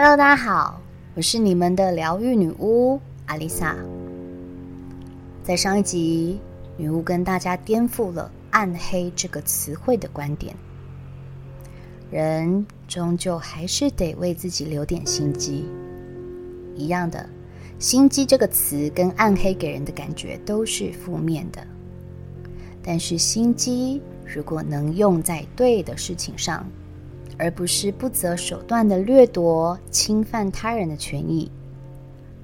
Hello，大家好，我是你们的疗愈女巫阿丽萨。在上一集，女巫跟大家颠覆了“暗黑”这个词汇的观点。人终究还是得为自己留点心机。一样的，心机这个词跟暗黑给人的感觉都是负面的。但是心机如果能用在对的事情上，而不是不择手段的掠夺、侵犯他人的权益，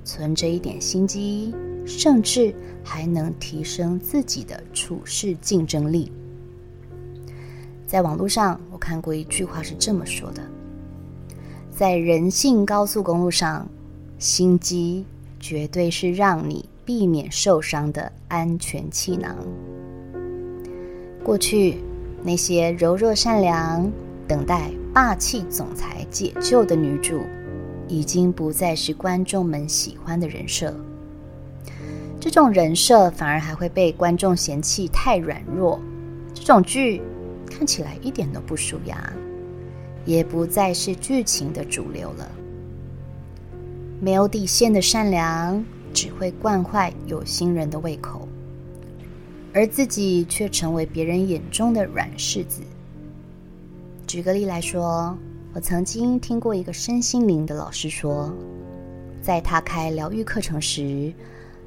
存着一点心机，甚至还能提升自己的处事竞争力。在网络上，我看过一句话是这么说的：在人性高速公路上，心机绝对是让你避免受伤的安全气囊。过去那些柔弱善良、等待霸气总裁解救的女主，已经不再是观众们喜欢的人设。这种人设反而还会被观众嫌弃太软弱。这种剧看起来一点都不舒压，也不再是剧情的主流了。没有底线的善良，只会惯坏有心人的胃口。而自己却成为别人眼中的软柿子。举个例来说，我曾经听过一个身心灵的老师说，在他开疗愈课程时，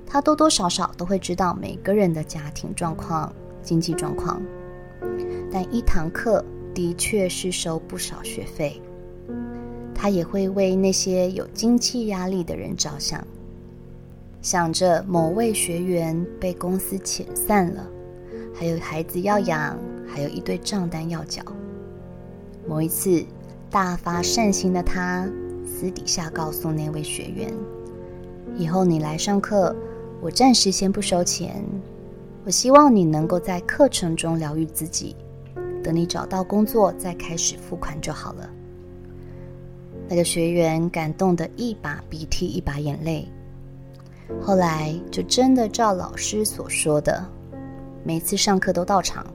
他多多少少都会知道每个人的家庭状况、经济状况，但一堂课的确是收不少学费。他也会为那些有经济压力的人着想。想着某位学员被公司遣散了，还有孩子要养，还有一堆账单要缴。某一次，大发善心的他私底下告诉那位学员：“以后你来上课，我暂时先不收钱。我希望你能够在课程中疗愈自己，等你找到工作再开始付款就好了。”那个学员感动得一把鼻涕一把眼泪。后来就真的照老师所说的，每次上课都到场，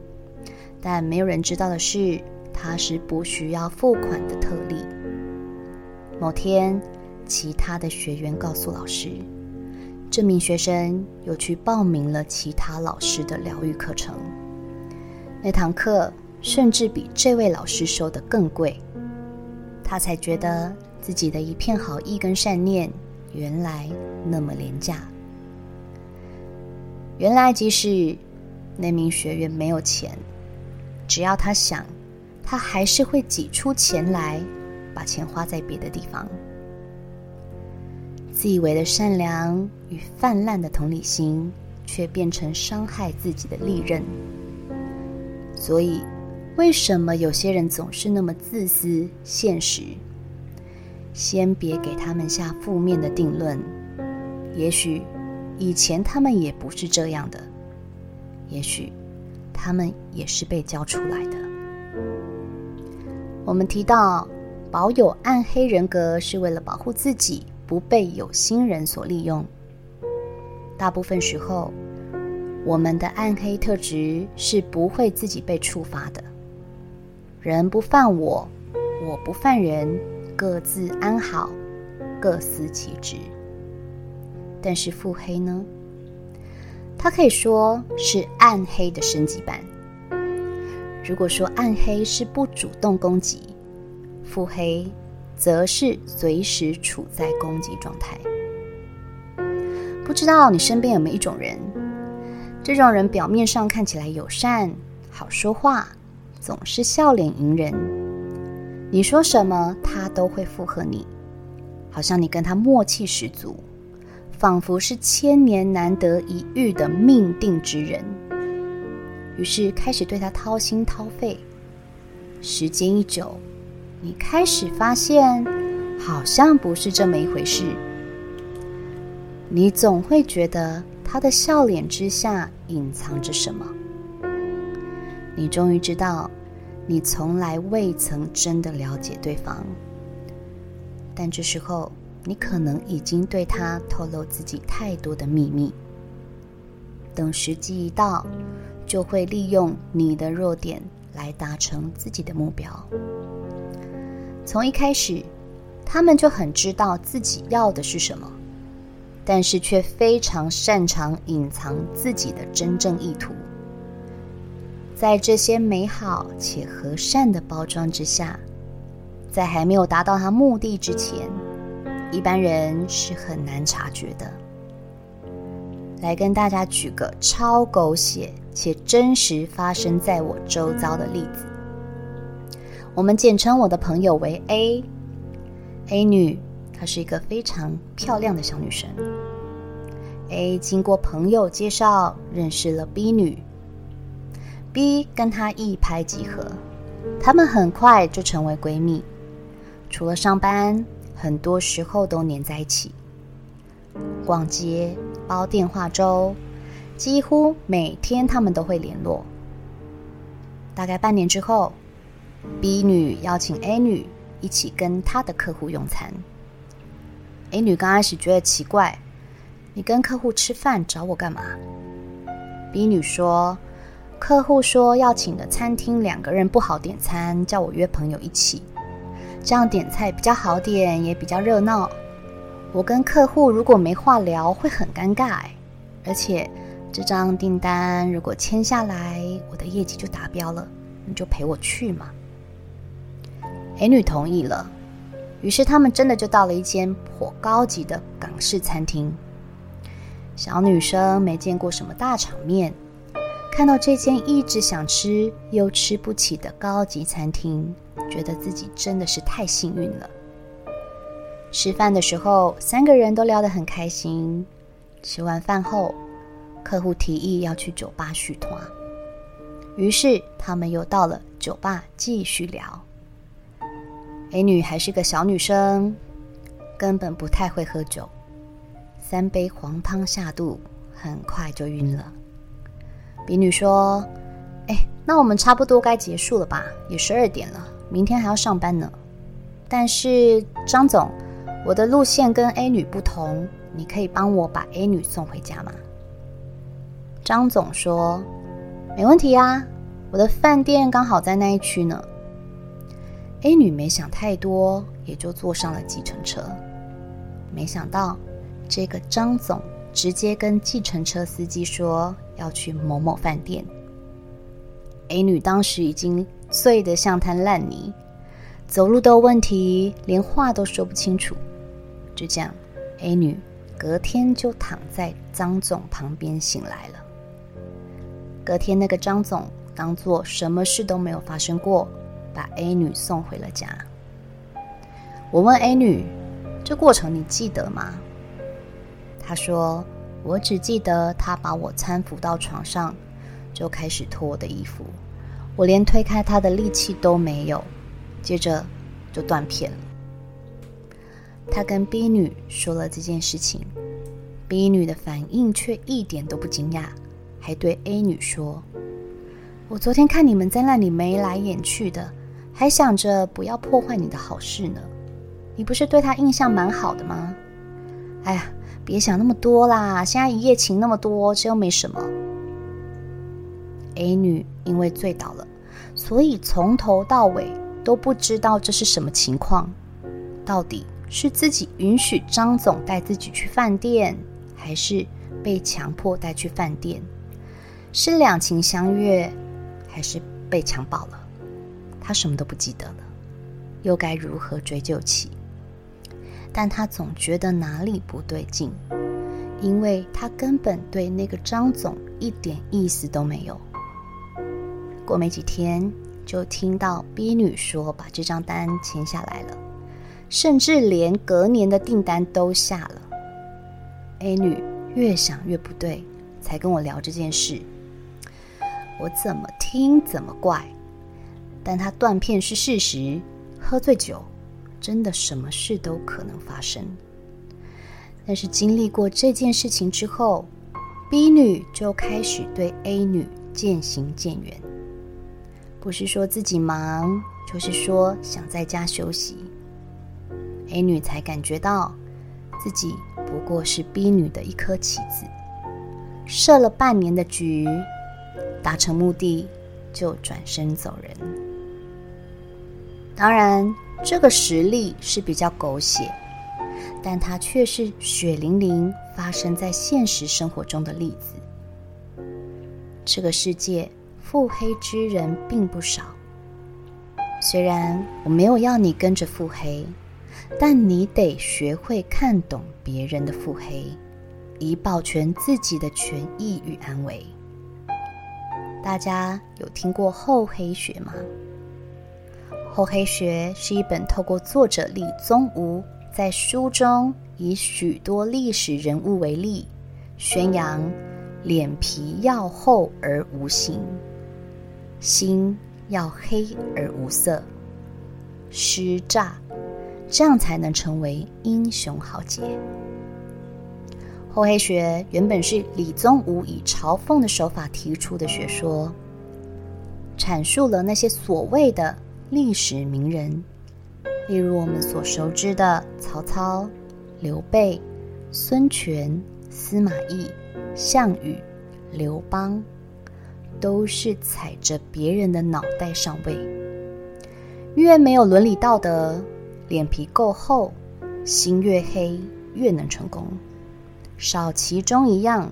但没有人知道的是，他是不需要付款的特例。某天，其他的学员告诉老师，这名学生又去报名了其他老师的疗愈课程，那堂课甚至比这位老师收的更贵，他才觉得自己的一片好意跟善念。原来那么廉价。原来即使那名学员没有钱，只要他想，他还是会挤出钱来，把钱花在别的地方。自以为的善良与泛滥的同理心，却变成伤害自己的利刃。所以，为什么有些人总是那么自私、现实？先别给他们下负面的定论，也许以前他们也不是这样的，也许他们也是被教出来的。我们提到保有暗黑人格是为了保护自己不被有心人所利用。大部分时候，我们的暗黑特质是不会自己被触发的。人不犯我，我不犯人。各自安好，各司其职。但是腹黑呢？它可以说是暗黑的升级版。如果说暗黑是不主动攻击，腹黑则是随时处在攻击状态。不知道你身边有没有一种人？这种人表面上看起来友善、好说话，总是笑脸迎人。你说什么，他都会附和你，好像你跟他默契十足，仿佛是千年难得一遇的命定之人。于是开始对他掏心掏肺。时间一久，你开始发现，好像不是这么一回事。你总会觉得他的笑脸之下隐藏着什么。你终于知道。你从来未曾真的了解对方，但这时候你可能已经对他透露自己太多的秘密。等时机一到，就会利用你的弱点来达成自己的目标。从一开始，他们就很知道自己要的是什么，但是却非常擅长隐藏自己的真正意图。在这些美好且和善的包装之下，在还没有达到他目的之前，一般人是很难察觉的。来跟大家举个超狗血且真实发生在我周遭的例子。我们简称我的朋友为 A。A 女，她是一个非常漂亮的小女生。A 经过朋友介绍认识了 B 女，B 跟她一拍即合，她们很快就成为闺蜜。除了上班，很多时候都黏在一起，逛街。煲电话粥，几乎每天他们都会联络。大概半年之后，B 女邀请 A 女一起跟她的客户用餐。A 女刚开始觉得奇怪：“你跟客户吃饭找我干嘛？”B 女说：“客户说要请的餐厅两个人不好点餐，叫我约朋友一起，这样点菜比较好点，也比较热闹。”我跟客户如果没话聊，会很尴尬哎。而且这张订单如果签下来，我的业绩就达标了，你就陪我去嘛。A 女同意了，于是他们真的就到了一间颇高级的港式餐厅。小女生没见过什么大场面，看到这间一直想吃又吃不起的高级餐厅，觉得自己真的是太幸运了。吃饭的时候，三个人都聊得很开心。吃完饭后，客户提议要去酒吧续团，于是他们又到了酒吧继续聊。A 女还是个小女生，根本不太会喝酒，三杯黄汤下肚，很快就晕了。B 女说：“哎，那我们差不多该结束了吧？也十二点了，明天还要上班呢。但是张总。”我的路线跟 A 女不同，你可以帮我把 A 女送回家吗？张总说：“没问题啊，我的饭店刚好在那一区呢。”A 女没想太多，也就坐上了计程车。没想到，这个张总直接跟计程车司机说要去某某饭店。A 女当时已经醉得像滩烂泥，走路都有问题，连话都说不清楚。就这样，A 女隔天就躺在张总旁边醒来了。隔天，那个张总当做什么事都没有发生过，把 A 女送回了家。我问 A 女：“这过程你记得吗？”她说：“我只记得他把我搀扶到床上，就开始脱我的衣服，我连推开他的力气都没有，接着就断片了。”他跟 B 女说了这件事情，B 女的反应却一点都不惊讶，还对 A 女说：“我昨天看你们在那里眉来眼去的，还想着不要破坏你的好事呢。你不是对他印象蛮好的吗？哎呀，别想那么多啦，现在一夜情那么多，这又没什么。”A 女因为醉倒了，所以从头到尾都不知道这是什么情况，到底。是自己允许张总带自己去饭店，还是被强迫带去饭店？是两情相悦，还是被强暴了？他什么都不记得了，又该如何追究起？但他总觉得哪里不对劲，因为他根本对那个张总一点意思都没有。过没几天，就听到 B 女说把这张单签下来了。甚至连隔年的订单都下了。A 女越想越不对，才跟我聊这件事。我怎么听怎么怪，但她断片是事实，喝醉酒真的什么事都可能发生。但是经历过这件事情之后，B 女就开始对 A 女渐行渐远，不是说自己忙，就是说想在家休息。A 女才感觉到自己不过是 B 女的一颗棋子，设了半年的局，达成目的就转身走人。当然，这个实例是比较狗血，但它却是血淋淋发生在现实生活中的例子。这个世界腹黑之人并不少。虽然我没有要你跟着腹黑，但你得学会看懂别人的腹黑，以保全自己的权益与安危。大家有听过厚黑学吗？厚黑学是一本透过作者李宗吾在书中以许多历史人物为例，宣扬脸皮要厚而无形，心要黑而无色，施诈，这样才能成为英雄豪杰。厚黑学原本是李宗吾以嘲讽的手法提出的学说，阐述了那些所谓的历史名人，例如我们所熟知的曹操、刘备、孙权、司马懿、项羽、刘邦，都是踩着别人的脑袋上位。越没有伦理道德，脸皮够厚，心越黑，越能成功。少其中一样，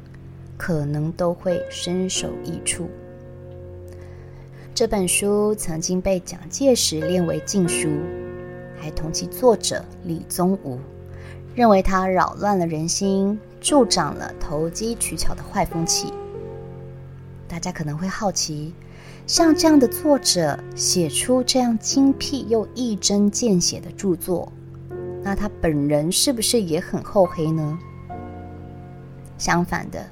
可能都会身首异处。这本书曾经被蒋介石列为禁书，还同其作者李宗吾，认为它扰乱了人心，助长了投机取巧的坏风气。大家可能会好奇，像这样的作者写出这样精辟又一针见血的著作，那他本人是不是也很厚黑呢？相反的，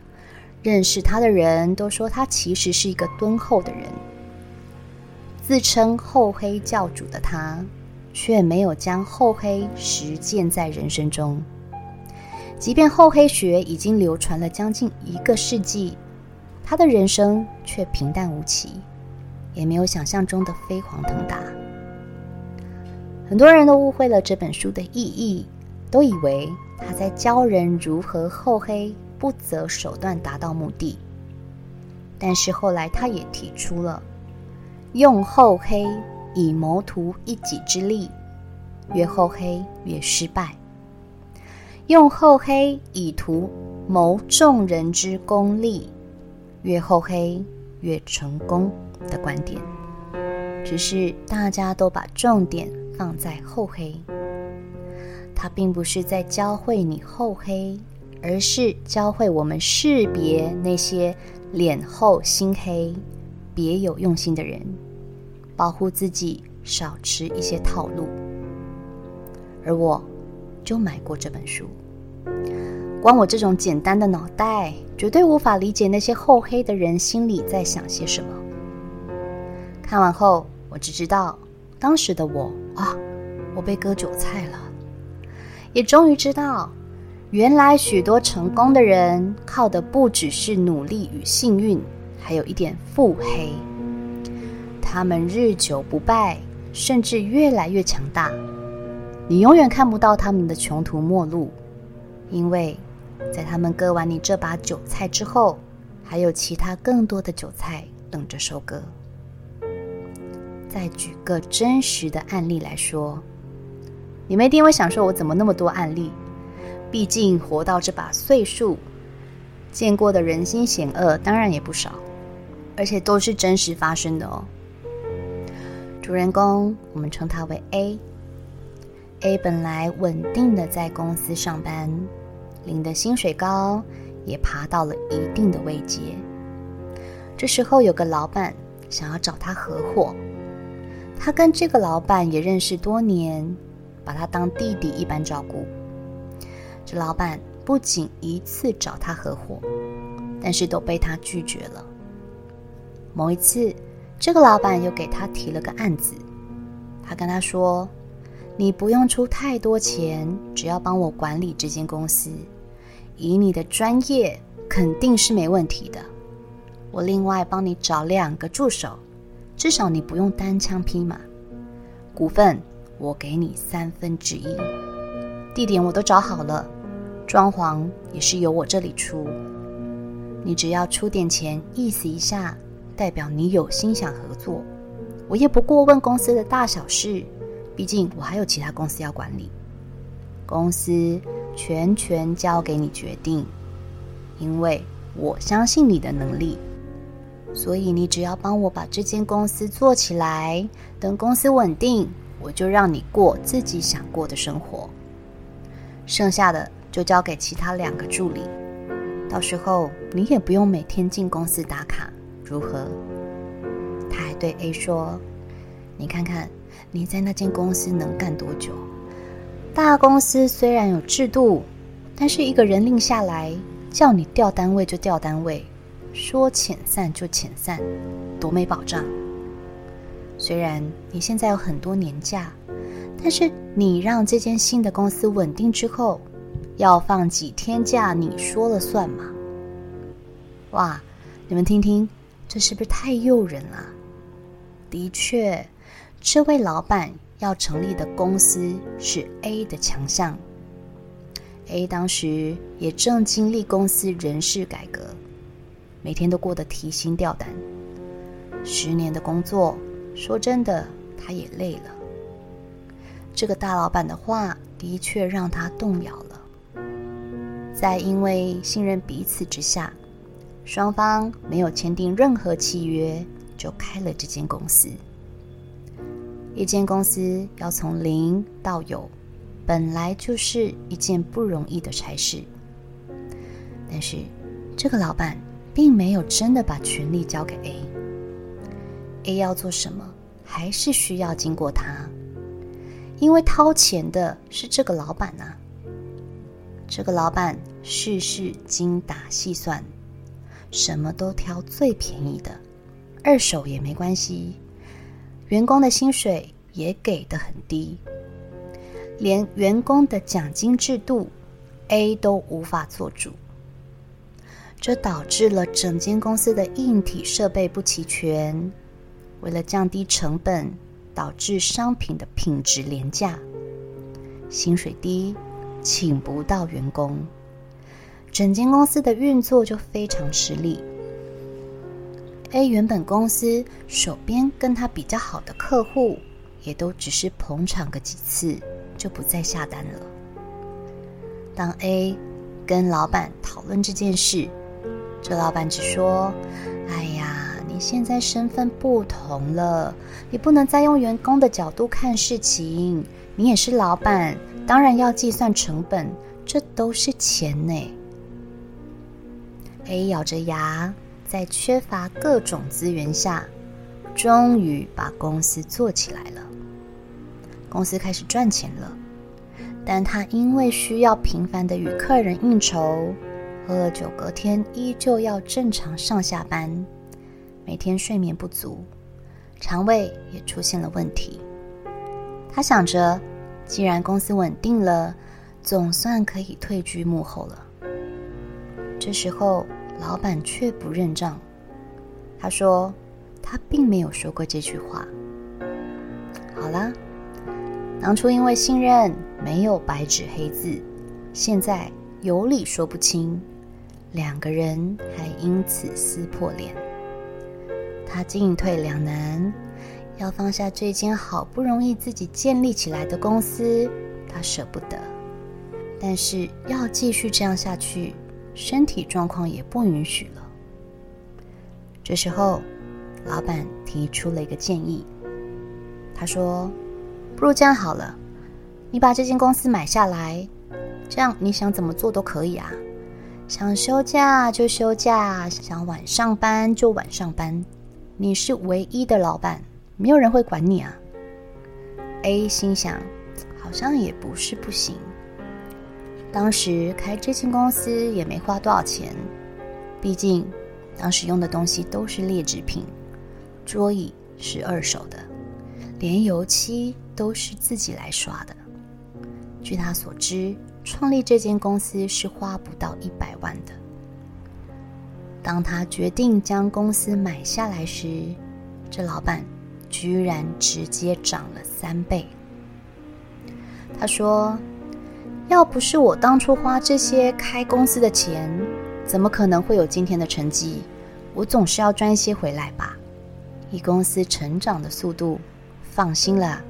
认识他的人都说他其实是一个敦厚的人。自称厚黑教主的他，却没有将厚黑实践在人生中。即便厚黑学已经流传了将近一个世纪，他的人生却平淡无奇，也没有想象中的飞黄腾达。很多人都误会了这本书的意义，都以为他在教人如何厚黑。不择手段达到目的，但是后来他也提出了用厚黑以谋图一己之利，越厚黑越失败；用厚黑以图谋众人之功利，越厚黑越成功的观点。只是大家都把重点放在厚黑，他并不是在教会你厚黑。而是教会我们识别那些脸厚心黑、别有用心的人，保护自己，少吃一些套路。而我，就买过这本书。光我这种简单的脑袋，绝对无法理解那些厚黑的人心里在想些什么。看完后，我只知道，当时的我啊，我被割韭菜了，也终于知道。原来许多成功的人靠的不只是努力与幸运，还有一点腹黑。他们日久不败，甚至越来越强大。你永远看不到他们的穷途末路，因为在他们割完你这把韭菜之后，还有其他更多的韭菜等着收割。再举个真实的案例来说，你们一定会想说：“我怎么那么多案例？”毕竟活到这把岁数，见过的人心险恶当然也不少，而且都是真实发生的哦。主人公我们称他为 A。A 本来稳定的在公司上班，领的薪水高，也爬到了一定的位阶。这时候有个老板想要找他合伙，他跟这个老板也认识多年，把他当弟弟一般照顾。这老板不仅一次找他合伙，但是都被他拒绝了。某一次，这个老板又给他提了个案子，他跟他说：“你不用出太多钱，只要帮我管理这间公司，以你的专业，肯定是没问题的。我另外帮你找两个助手，至少你不用单枪匹马。股份我给你三分之一，地点我都找好了。”装潢也是由我这里出，你只要出点钱，意思一下，代表你有心想合作。我也不过问公司的大小事，毕竟我还有其他公司要管理。公司全权交给你决定，因为我相信你的能力，所以你只要帮我把这间公司做起来，等公司稳定，我就让你过自己想过的生活。剩下的就交给其他两个助理，到时候你也不用每天进公司打卡，如何？他还对 A 说：“你看看你在那间公司能干多久？大公司虽然有制度，但是一个人令下来，叫你调单位就调单位，说遣散就遣散，多没保障。虽然你现在有很多年假。”但是你让这间新的公司稳定之后，要放几天假，你说了算吗？哇，你们听听，这是不是太诱人了？的确，这位老板要成立的公司是 A 的强项。A 当时也正经历公司人事改革，每天都过得提心吊胆。十年的工作，说真的，他也累了。这个大老板的话的确让他动摇了，在因为信任彼此之下，双方没有签订任何契约，就开了这间公司。一间公司要从零到有，本来就是一件不容易的差事。但是，这个老板并没有真的把权力交给 A，A 要做什么，还是需要经过他。因为掏钱的是这个老板呐、这个老板事事精打细算，什么都挑最便宜的，二手也没关系。员工的薪水也给的很低，连员工的奖金制度，A 都无法做主。这导致了整间公司的硬体设备不齐全，为了降低成本。导致商品的品质廉价，薪水低，请不到员工，整间公司的运作就非常吃力。A 原本公司手边跟他比较好的客户，也都只是捧场个几次，就不再下单了。当 A 跟老板讨论这件事，这老板只说：“哎呀。”你现在身份不同了，你不能再用员工的角度看事情。你也是老板，当然要计算成本，这都是钱呢。A 咬着牙，在缺乏各种资源下，终于把公司做起来了。公司开始赚钱了，但他因为需要频繁的与客人应酬，喝了酒隔天依旧要正常上下班。每天睡眠不足，肠胃也出现了问题。他想着，既然公司稳定了，总算可以退居幕后了。这时候，老板却不认账。他说：“他并没有说过这句话。”好啦，当初因为信任没有白纸黑字，现在有理说不清，两个人还因此撕破脸。他进退两难，要放下这间好不容易自己建立起来的公司，他舍不得；但是要继续这样下去，身体状况也不允许了。这时候，老板提出了一个建议，他说：“不如这样好了，你把这间公司买下来，这样你想怎么做都可以啊，想休假就休假，想晚上班就晚上班。”你是唯一的老板，没有人会管你啊。A 心想，好像也不是不行。当时开这间公司也没花多少钱，毕竟当时用的东西都是劣质品，桌椅是二手的，连油漆都是自己来刷的。据他所知，创立这间公司是花不到一百万的。当他决定将公司买下来时，这老板居然直接涨了三倍。他说：“要不是我当初花这些开公司的钱，怎么可能会有今天的成绩？我总是要赚一些回来吧。以公司成长的速度，放心了，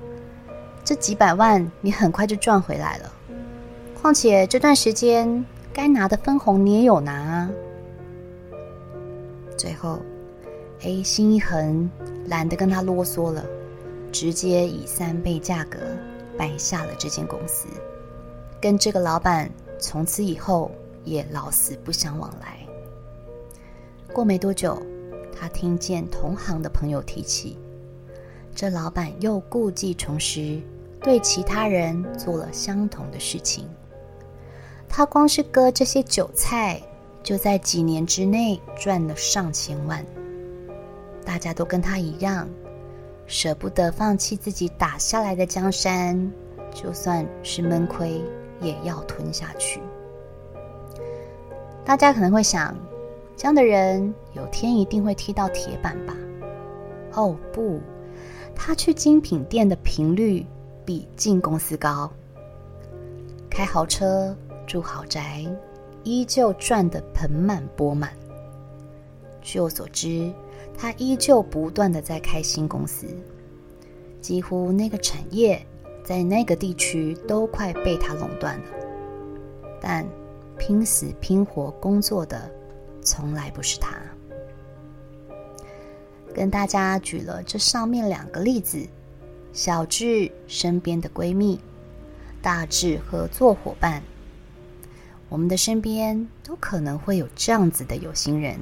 这几百万你很快就赚回来了。况且这段时间该拿的分红你也有拿啊。最后，A 心一横，懒得跟他啰嗦了，直接以三倍价格买下了这间公司，跟这个老板从此以后也老死不相往来。过没多久，他听见同行的朋友提起，这老板又故技重施，对其他人做了相同的事情。他光是割这些韭菜，就在几年之内赚了上千万。大家都跟他一样，舍不得放弃自己打下来的江山，就算是闷亏也要吞下去。大家可能会想，这样的人有天一定会踢到铁板吧？哦不，他去精品店的频率比进公司高，开豪车。住豪宅，依旧赚得盆满钵满。据我所知，他依旧不断地在开新公司，几乎那个产业在那个地区都快被他垄断了。但拼死拼活工作的，从来不是他。跟大家举了这上面两个例子：小智身边的闺蜜，大智合作伙伴。我们的身边都可能会有这样子的有心人，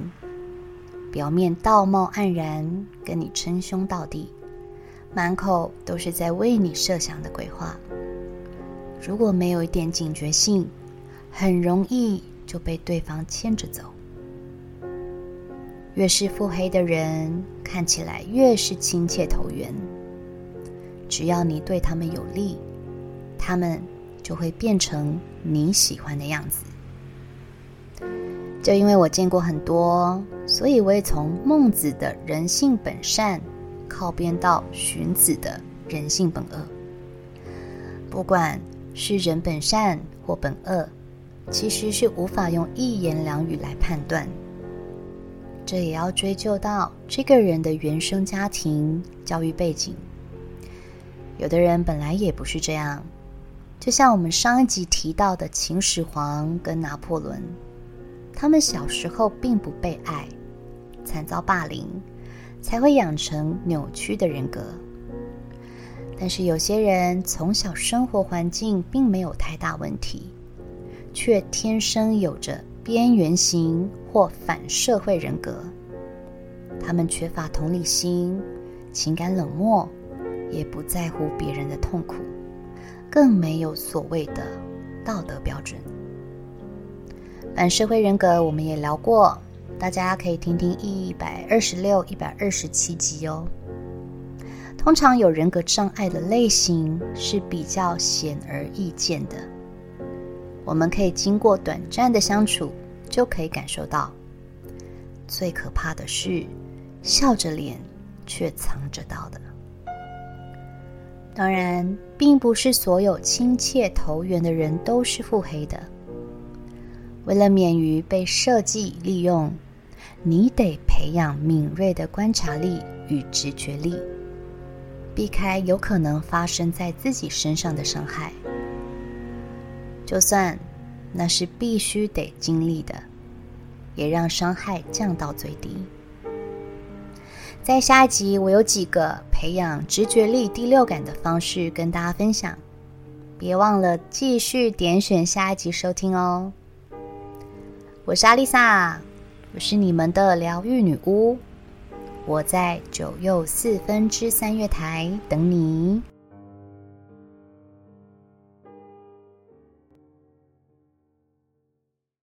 表面道貌岸然，跟你称兄道弟，满口都是在为你设想的鬼话。如果没有一点警觉性，很容易就被对方牵着走。越是腹黑的人，看起来越是亲切投缘。只要你对他们有利，他们就会变成你喜欢的样子。就因为我见过很多，所以我也从孟子的人性本善靠边到荀子的人性本恶。不管是人本善或本恶，其实是无法用一言两语来判断。这也要追究到这个人的原生家庭、教育背景。有的人本来也不是这样。就像我们上一集提到的秦始皇跟拿破仑，他们小时候并不被爱，惨遭霸凌，才会养成扭曲的人格。但是有些人从小生活环境并没有太大问题，却天生有着边缘型或反社会人格。他们缺乏同理心，情感冷漠，也不在乎别人的痛苦。更没有所谓的道德标准。反社会人格我们也聊过，大家可以听听一百二十六、一百二十七集哦。通常有人格障碍的类型是比较显而易见的，我们可以经过短暂的相处就可以感受到。最可怕的是笑着脸却藏着刀的。当然，并不是所有亲切投缘的人都是腹黑的。为了免于被设计利用，你得培养敏锐的观察力与直觉力，避开有可能发生在自己身上的伤害。就算那是必须得经历的，也让伤害降到最低。在下一集，我有几个培养直觉力、第六感的方式跟大家分享，别忘了继续点选下一集收听哦。我是阿丽萨，我是你们的疗愈女巫，我在九又四分之三月台等你。